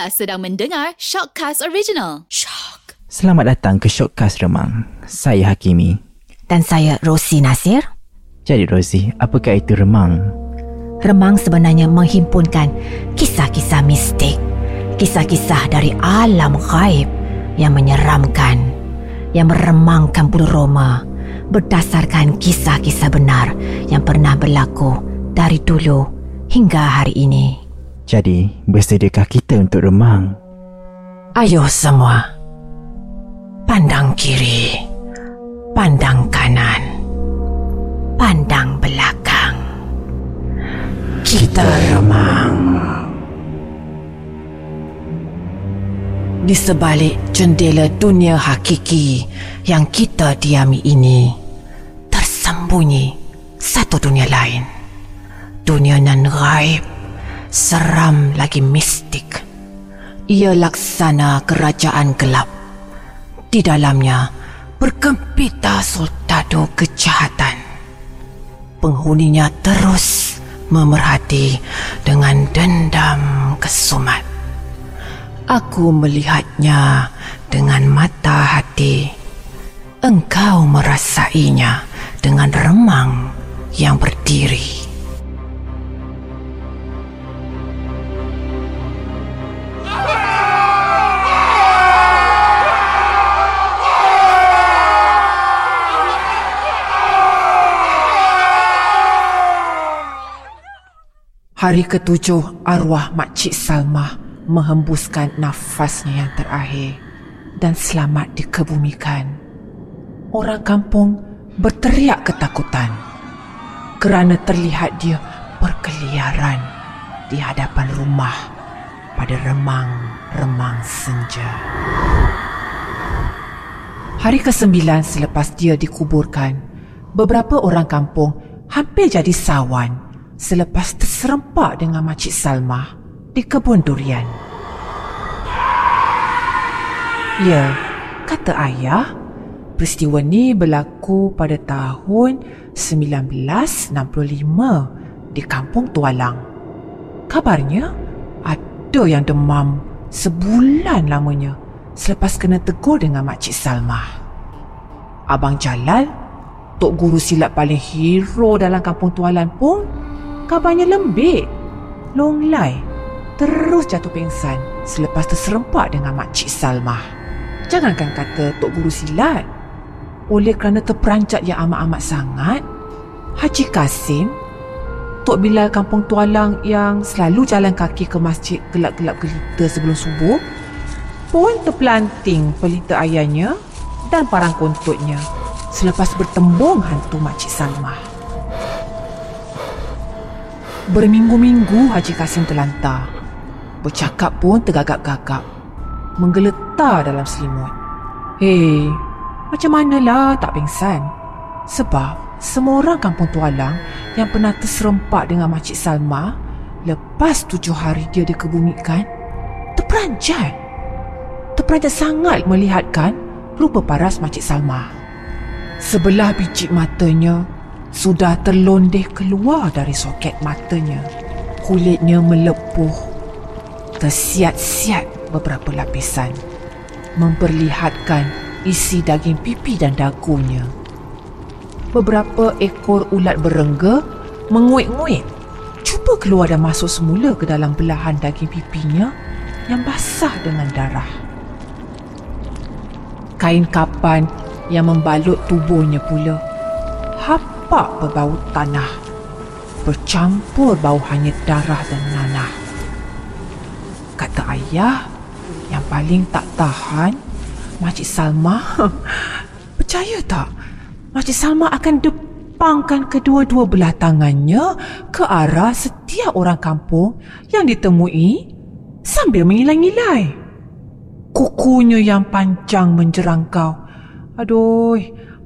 Anda sedang mendengar Shockcast Original. Shock. Selamat datang ke Shortcast Remang. Saya Hakimi. Dan saya Rosi Nasir. Jadi Rosie, apakah itu remang? Remang sebenarnya menghimpunkan kisah-kisah mistik. Kisah-kisah dari alam gaib yang menyeramkan. Yang meremangkan bulu roma. Berdasarkan kisah-kisah benar yang pernah berlaku dari dulu hingga hari ini. Jadi, bersediakah kita untuk remang? Ayo semua. Pandang kiri. Pandang kanan. Pandang belakang. Kita remang. Di sebalik jendela dunia hakiki yang kita diami ini, tersembunyi satu dunia lain. Dunia nan gaib, seram lagi mistik. Ia laksana kerajaan gelap. Di dalamnya bergempita sultado kejahatan. Penghuninya terus memerhati dengan dendam kesumat. Aku melihatnya dengan mata hati. Engkau merasainya dengan remang yang berdiri. Hari ketujuh arwah Makcik Salma menghembuskan nafasnya yang terakhir dan selamat dikebumikan. Orang kampung berteriak ketakutan kerana terlihat dia berkeliaran di hadapan rumah pada remang-remang senja. Hari kesembilan selepas dia dikuburkan, beberapa orang kampung hampir jadi sawan selepas terserempak dengan Makcik Salma di kebun durian. Ya, kata ayah, peristiwa ni berlaku pada tahun 1965 di kampung Tualang. Kabarnya, ada yang demam sebulan lamanya selepas kena tegur dengan Makcik Salma. Abang Jalal, Tok Guru silat paling hero dalam kampung Tualan pun kabarnya lembik. Long Lai terus jatuh pingsan selepas terserempak dengan Makcik Salma. Jangankan kata Tok Guru Silat. Oleh kerana terperanjat yang amat-amat sangat, Haji Kasim, Tok Bilal Kampung Tualang yang selalu jalan kaki ke masjid gelap-gelap gelita sebelum subuh, pun terpelanting pelita ayahnya dan parang kontutnya selepas bertembung hantu Makcik Salma. Berminggu-minggu Haji Kasim terlantar. Bercakap pun tergagap-gagap. Menggeletar dalam selimut. Hei, macam manalah tak pingsan? Sebab semua orang kampung Tualang yang pernah terserempak dengan Makcik Salma lepas tujuh hari dia dikebumikan, terperanjat. Terperanjat sangat melihatkan rupa paras Makcik Salma. Sebelah biji matanya sudah terlondeh keluar dari soket matanya. Kulitnya melepuh, tersiat-siat beberapa lapisan, memperlihatkan isi daging pipi dan dagunya. Beberapa ekor ulat berengga menguik-nguik, cuba keluar dan masuk semula ke dalam belahan daging pipinya yang basah dengan darah. Kain kapan yang membalut tubuhnya pula nampak berbau tanah bercampur bau hanya darah dan nanah. Kata ayah yang paling tak tahan, Makcik Salma, percaya tak? Makcik Salma akan depangkan kedua-dua belah tangannya ke arah setiap orang kampung yang ditemui sambil mengilai-ngilai. Kukunya yang panjang menjerangkau. Aduh,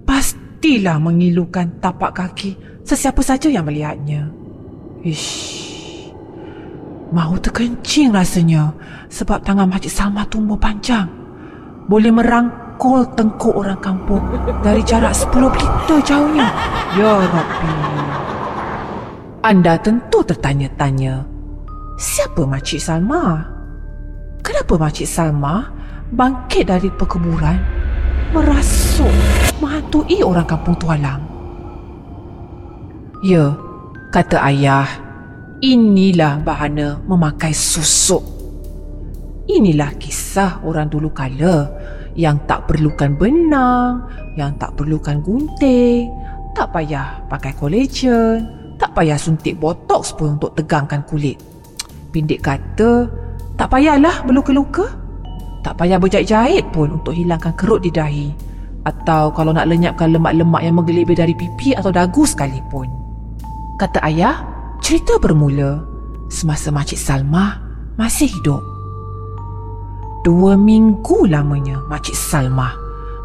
pasti pastilah mengilukan tapak kaki sesiapa saja yang melihatnya. Ish. Mahu terkencing rasanya sebab tangan Makcik Salma tumbuh panjang. Boleh merangkul tengkuk orang kampung dari jarak 10 meter jauhnya. Ya Rabbi. Anda tentu tertanya-tanya. Siapa Makcik Salma? kenapa Makcik Salma bangkit dari perkuburan merasuk menghantui orang kampung Tualang. Ya, kata ayah, inilah bahana memakai susuk. Inilah kisah orang dulu kala yang tak perlukan benang, yang tak perlukan gunting, tak payah pakai collagen, tak payah suntik botox pun untuk tegangkan kulit. Pindik kata, tak payahlah berluka-luka. Tak payah berjahit-jahit pun untuk hilangkan kerut di dahi. Atau kalau nak lenyapkan lemak-lemak yang menggelibir dari pipi atau dagu sekalipun. Kata ayah, cerita bermula semasa Makcik Salma masih hidup. Dua minggu lamanya Makcik Salma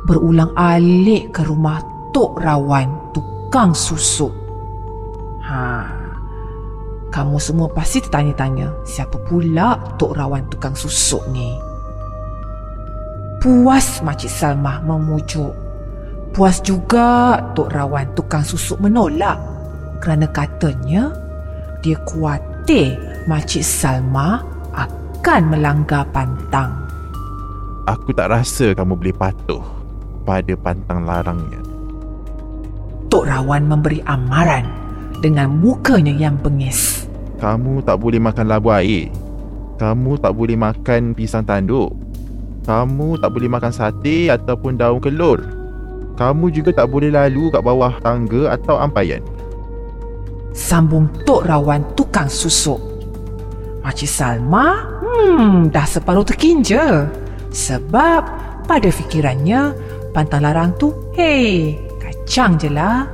berulang alik ke rumah Tok Rawan tukang susuk. Ha, kamu semua pasti tertanya-tanya siapa pula Tok Rawan tukang susuk ni? Puas Makcik Salma memujuk. Puas juga Tok Rawan tukang susuk menolak kerana katanya dia kuatir Makcik Salma akan melanggar pantang. Aku tak rasa kamu boleh patuh pada pantang larangnya. Tok Rawan memberi amaran dengan mukanya yang bengis. Kamu tak boleh makan labu air. Kamu tak boleh makan pisang tanduk. Kamu tak boleh makan sate ataupun daun kelur. Kamu juga tak boleh lalu kat bawah tangga atau ampayan. Sambung Tok Rawan tukang susuk. Makcik Salma, hmm, dah separuh terkinja. Sebab pada fikirannya, pantang larang tu, hei, kacang je lah.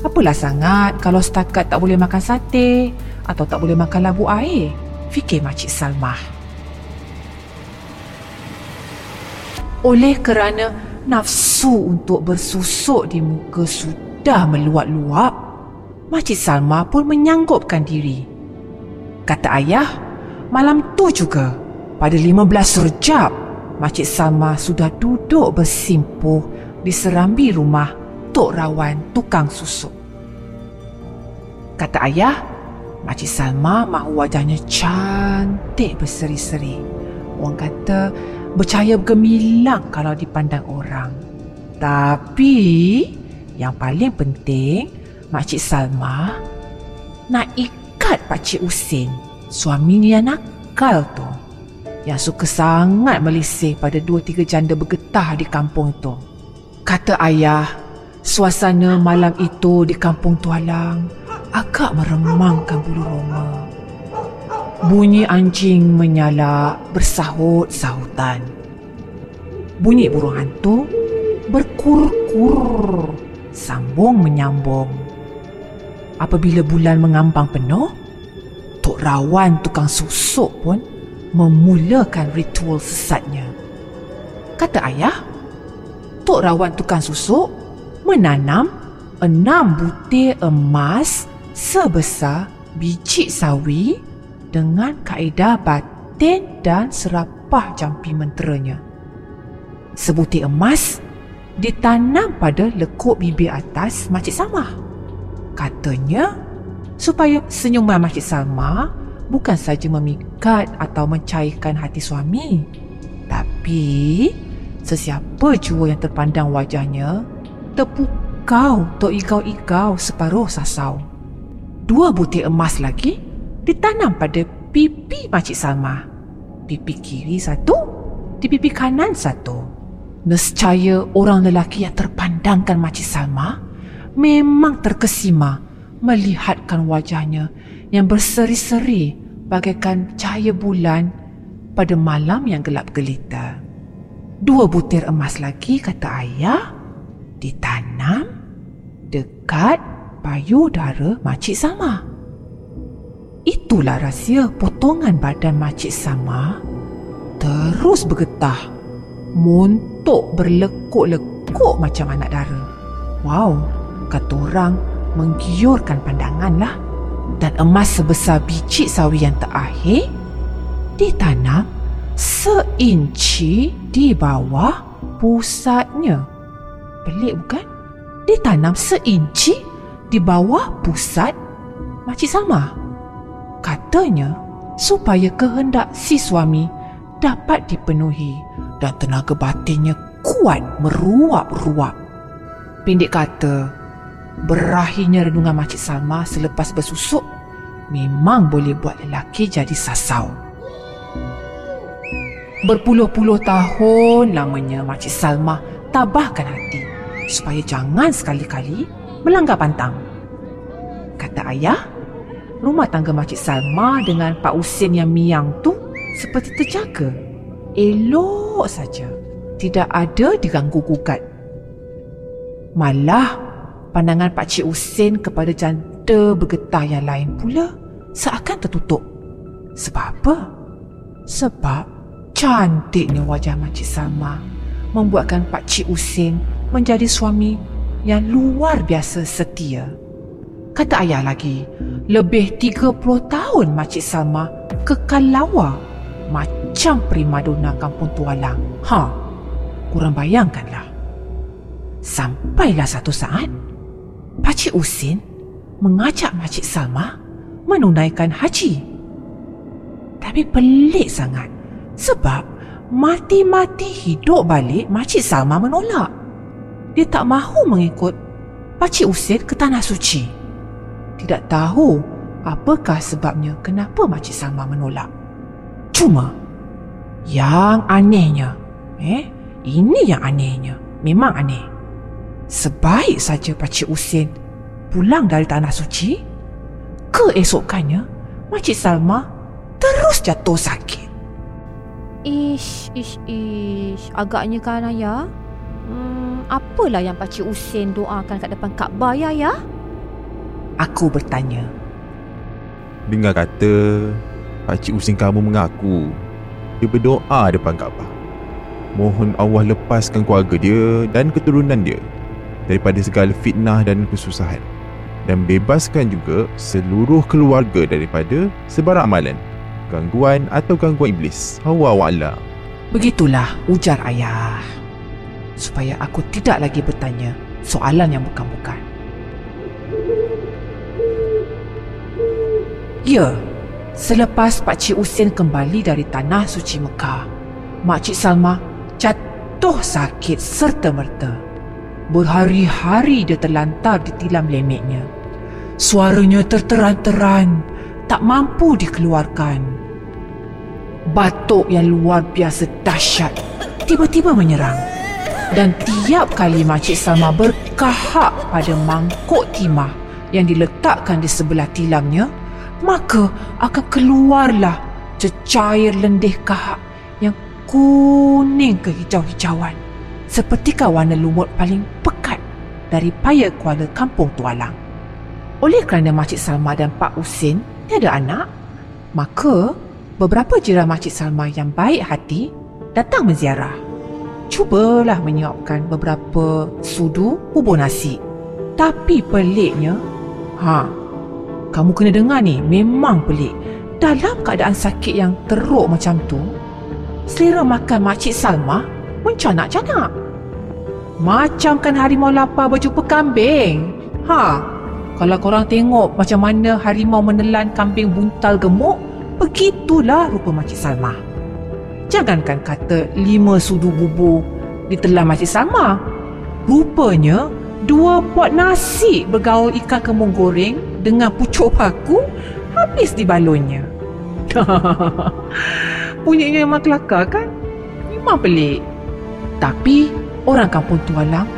Apalah sangat kalau setakat tak boleh makan sate atau tak boleh makan labu air. Fikir Makcik Salma. Oleh kerana nafsu untuk bersusuk di muka sudah meluap-luap, Makcik Salma pun menyanggupkan diri. Kata ayah, malam tu juga, pada 15 Rejab, Makcik Salma sudah duduk bersimpuh di serambi rumah Tok Rawan tukang susuk. Kata ayah, Makcik Salma mahu wajahnya cantik berseri-seri. Orang kata bercahaya gemilang kalau dipandang orang. Tapi yang paling penting Makcik Salma nak ikat Pakcik Usin, suaminya yang nakal tu. Yang suka sangat melisih pada dua tiga janda bergetah di kampung itu. Kata ayah, suasana malam itu di kampung Tualang agak meremangkan bulu roma. Bunyi anjing menyala bersahut-sahutan. Bunyi burung hantu berkur-kur sambung menyambung. Apabila bulan mengambang penuh, Tok Rawan tukang susuk pun memulakan ritual sesatnya. Kata ayah, Tok Rawan tukang susuk menanam enam butir emas sebesar biji sawi dengan kaedah batin dan serapah jampi menteranya. Sebutir emas ditanam pada lekuk bibir atas Makcik Salma. Katanya, supaya senyuman Makcik Salma bukan saja memikat atau mencairkan hati suami, tapi sesiapa jua yang terpandang wajahnya terpukau atau igau-igau separuh sasau. Dua butir emas lagi ditanam pada pipi Makcik Salma. Pipi kiri satu, di pipi kanan satu. Nescaya orang lelaki yang terpandangkan Makcik Salma memang terkesima melihatkan wajahnya yang berseri-seri bagaikan cahaya bulan pada malam yang gelap gelita. Dua butir emas lagi, kata ayah, ditanam dekat payudara Makcik Salma. Itulah rahsia potongan badan Makcik Sama terus bergetah. Montok berlekuk-lekuk macam anak dara. Wow, kata orang menggiurkan pandangan lah. Dan emas sebesar biji sawi yang terakhir ditanam seinci di bawah pusatnya. Pelik bukan? Ditanam seinci di bawah pusat Makcik Sama. Katanya supaya kehendak si suami dapat dipenuhi dan tenaga batinnya kuat meruap-ruap. Pendek kata, berakhirnya renungan Makcik Salma selepas bersusuk memang boleh buat lelaki jadi sasau. Berpuluh-puluh tahun lamanya Makcik Salma tabahkan hati supaya jangan sekali-kali melanggar pantang. Kata ayah, rumah tangga Makcik Salma dengan Pak Usin yang miang tu seperti terjaga. Elok saja. Tidak ada diganggu gugat. Malah pandangan Pak Cik Usin kepada janda bergetah yang lain pula seakan tertutup. Sebab apa? Sebab cantiknya wajah Makcik Salma membuatkan Pak Cik Usin menjadi suami yang luar biasa setia. Kata ayah lagi, lebih 30 tahun Makcik Salma kekal lawa macam primadona kampung tualang. Ha, kurang bayangkanlah. Sampailah satu saat, Pakcik Usin mengajak Makcik Salma menunaikan haji. Tapi pelik sangat sebab mati-mati hidup balik Makcik Salma menolak. Dia tak mahu mengikut Pakcik Usin ke Tanah Suci. Tidak tahu apakah sebabnya kenapa Makcik Salma menolak. Cuma yang anehnya, eh, ini yang anehnya. Memang aneh. Sebaik saja Pakcik Usin pulang dari Tanah Suci, keesokannya Makcik Salma terus jatuh sakit. Ish, ish, ish. Agaknya kan ayah. Hmm, apalah yang Pakcik Usin doakan kat depan Kaabah ya, ya? Aku bertanya, Dengar kata Pakcik Usin kamu mengaku. Dia berdoa depan Kaabah. Mohon Allah lepaskan keluarga dia dan keturunan dia Daripada segala fitnah dan kesusahan. Dan bebaskan juga seluruh keluarga daripada sebarang amalan Gangguan atau gangguan iblis. Hawa wa'ala begitulah ujar ayah. Supaya aku tidak lagi bertanya soalan yang bukan-bukan. Ya, selepas Pak Cik Usin kembali dari Tanah Suci Mekah, Mak Cik Salma jatuh sakit serta-merta. Berhari-hari dia terlantar di tilam lemeknya. Suaranya terteran-teran, tak mampu dikeluarkan. Batuk yang luar biasa dahsyat tiba-tiba menyerang. Dan tiap kali Makcik Salma berkahak pada mangkuk timah yang diletakkan di sebelah tilamnya, maka akan keluarlah cecair lendih kahak yang kuning kehijau-hijauan seperti warna lumut paling pekat dari paya kuala kampung Tualang. Oleh kerana Makcik Salma dan Pak Usin tiada anak, maka beberapa jiran Makcik Salma yang baik hati datang menziarah. Cubalah menyiapkan beberapa sudu bubur nasi. Tapi peliknya, ha, kamu kena dengar ni, memang pelik. Dalam keadaan sakit yang teruk macam tu, selera makan Makcik Salma mencanak-canak. Macamkan harimau lapar berjumpa kambing. Ha, kalau korang tengok macam mana harimau menelan kambing buntal gemuk, begitulah rupa Makcik Salma. Jangankan kata lima sudu bubur ditelan Makcik Salma. Rupanya, dua pot nasi bergaul ikan kembung goreng dengan pucuk paku habis di balonnya. Punyanya memang kelakar kan? Memang pelik. Tapi orang kampung Tualang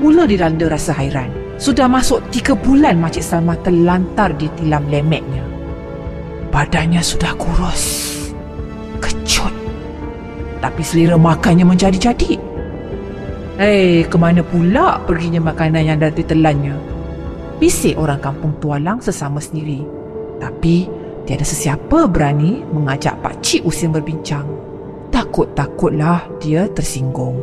mula dilanda rasa hairan. Sudah masuk tiga bulan Makcik Salma terlantar di tilam lemeknya. Badannya sudah kurus. Kecut. Tapi selera makannya menjadi-jadi. Hei, kemana pula perginya makanan yang dah ditelannya? Bisik orang kampung Tualang sesama sendiri. Tapi tiada sesiapa berani mengajak Pak Cik Usin berbincang. Takut-takutlah dia tersinggung.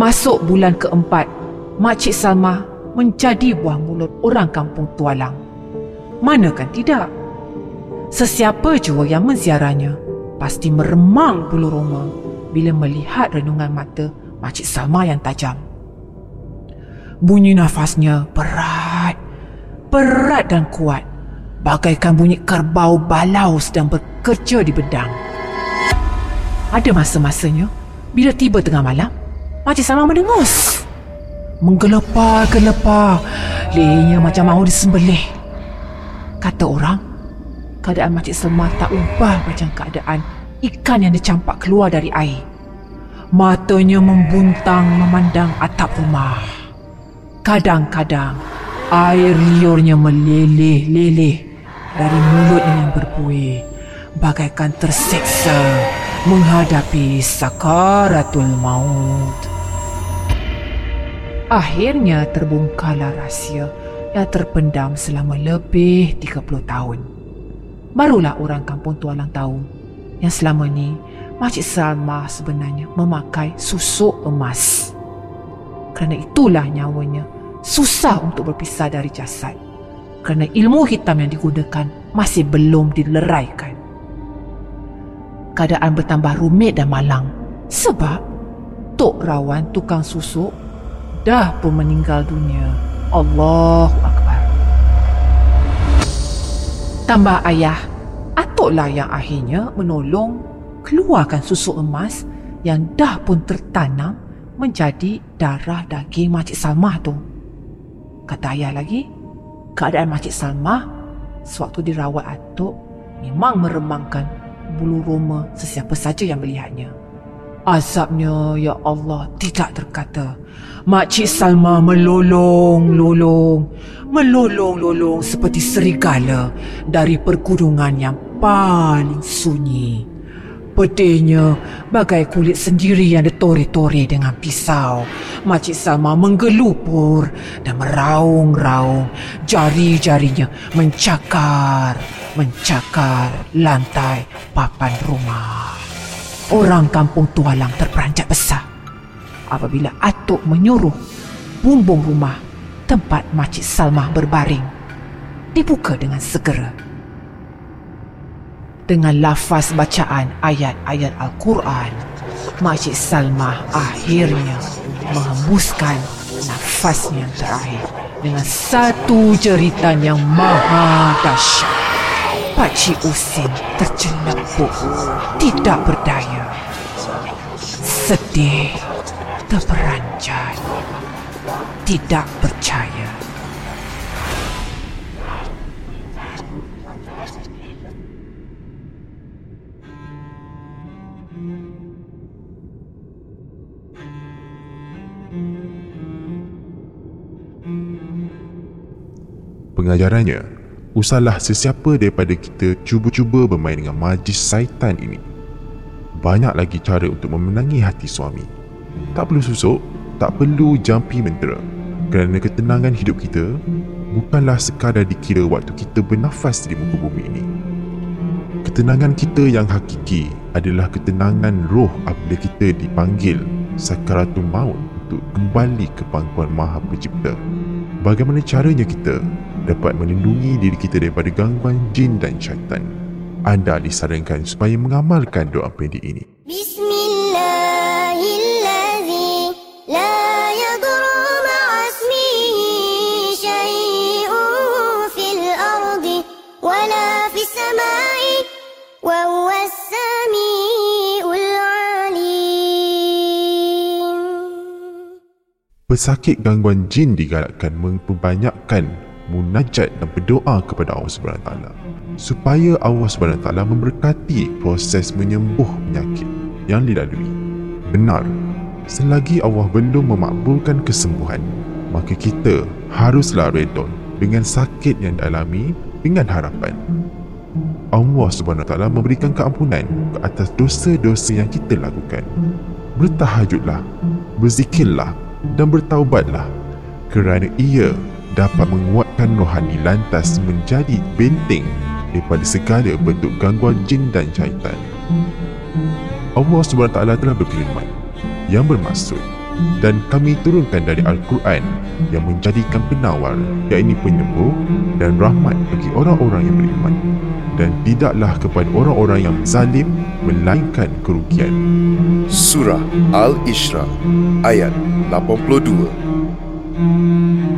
Masuk bulan keempat, Makcik Salma menjadi buah mulut orang kampung Tualang. Manakan tidak? Sesiapa jua yang menziarahnya pasti meremang bulu roma bila melihat renungan mata Makcik Salma yang tajam. Bunyi nafasnya berat, berat dan kuat. Bagaikan bunyi kerbau balau sedang bekerja di bedang. Ada masa-masanya bila tiba tengah malam, Makcik Salma mendengus. Menggelepar-gelepar. Lehernya macam mahu disembelih. Kata orang, keadaan Makcik Salma tak ubah macam keadaan ikan yang dicampak keluar dari air. Matanya membuntang memandang atap rumah. Kadang-kadang air liurnya meleleh-leleh dari mulutnya yang berbuih bagaikan terseksa menghadapi sakaratul maut. Akhirnya terbongkarlah rahsia yang terpendam selama lebih 30 tahun. Barulah orang kampung Tualang tahu yang selama ni Makcik Salma sebenarnya memakai susuk emas. Kerana itulah nyawanya susah untuk berpisah dari jasad. Kerana ilmu hitam yang digunakan masih belum dileraikan. Keadaan bertambah rumit dan malang sebab Tok Rawan tukang susuk dah pun meninggal dunia. Allahu Akbar. Tambah ayah, atuklah yang akhirnya menolong keluarkan susu emas yang dah pun tertanam menjadi darah daging Makcik Salmah tu. Kata ayah lagi, keadaan Makcik Salmah sewaktu dirawat atuk memang meremangkan bulu roma sesiapa saja yang melihatnya. Azabnya, ya Allah, tidak terkata. Makcik Salma melolong-lolong, melolong-lolong seperti serigala dari pergudungan yang paling sunyi. Pedihnya bagai kulit sendiri yang ditore-tore dengan pisau. Makcik Salma menggelupur dan meraung-raung. Jari-jarinya mencakar, mencakar lantai papan rumah. Orang kampung Tualang terperanjat besar apabila Atuk menyuruh bumbung rumah tempat Makcik Salmah berbaring dibuka dengan segera. Dengan lafaz bacaan ayat-ayat Al-Quran, Makcik Salmah akhirnya menghembuskan nafasnya yang terakhir dengan satu jeritan yang maha dahsyat. Pakcik Usin tercelepuk, tidak berdaya. Sedih, terperanjat, tidak percaya. Pengajarannya, usahlah sesiapa daripada kita cuba-cuba bermain dengan majlis syaitan ini. Banyak lagi cara untuk memenangi hati suami. Tak perlu susuk, tak perlu jampi mentera. Kerana ketenangan hidup kita bukanlah sekadar dikira waktu kita bernafas di muka bumi ini. Ketenangan kita yang hakiki adalah ketenangan roh apabila kita dipanggil sakaratul maut untuk kembali ke pangkuan Maha Pencipta. Bagaimana caranya kita dapat melindungi diri kita daripada gangguan jin dan syaitan. Anda disarankan supaya mengamalkan doa pendek ini. Pesakit gangguan jin digalakkan memperbanyakkan munajat dan berdoa kepada Allah Taala supaya Allah Taala memberkati proses menyembuh penyakit yang dilalui. Benar, selagi Allah belum memakbulkan kesembuhan, maka kita haruslah redon dengan sakit yang dialami dengan harapan Allah Taala memberikan keampunan ke atas dosa-dosa yang kita lakukan. Bertahajudlah, berzikirlah dan bertaubatlah kerana ia dapat menguatkan rohani lantas menjadi benteng daripada segala bentuk gangguan jin dan syaitan. Allah SWT telah berfirman yang bermaksud dan kami turunkan dari Al-Quran yang menjadikan penawar iaitu penyembuh dan rahmat bagi orang-orang yang beriman dan tidaklah kepada orang-orang yang zalim melainkan kerugian. Surah Al-Isra ayat 82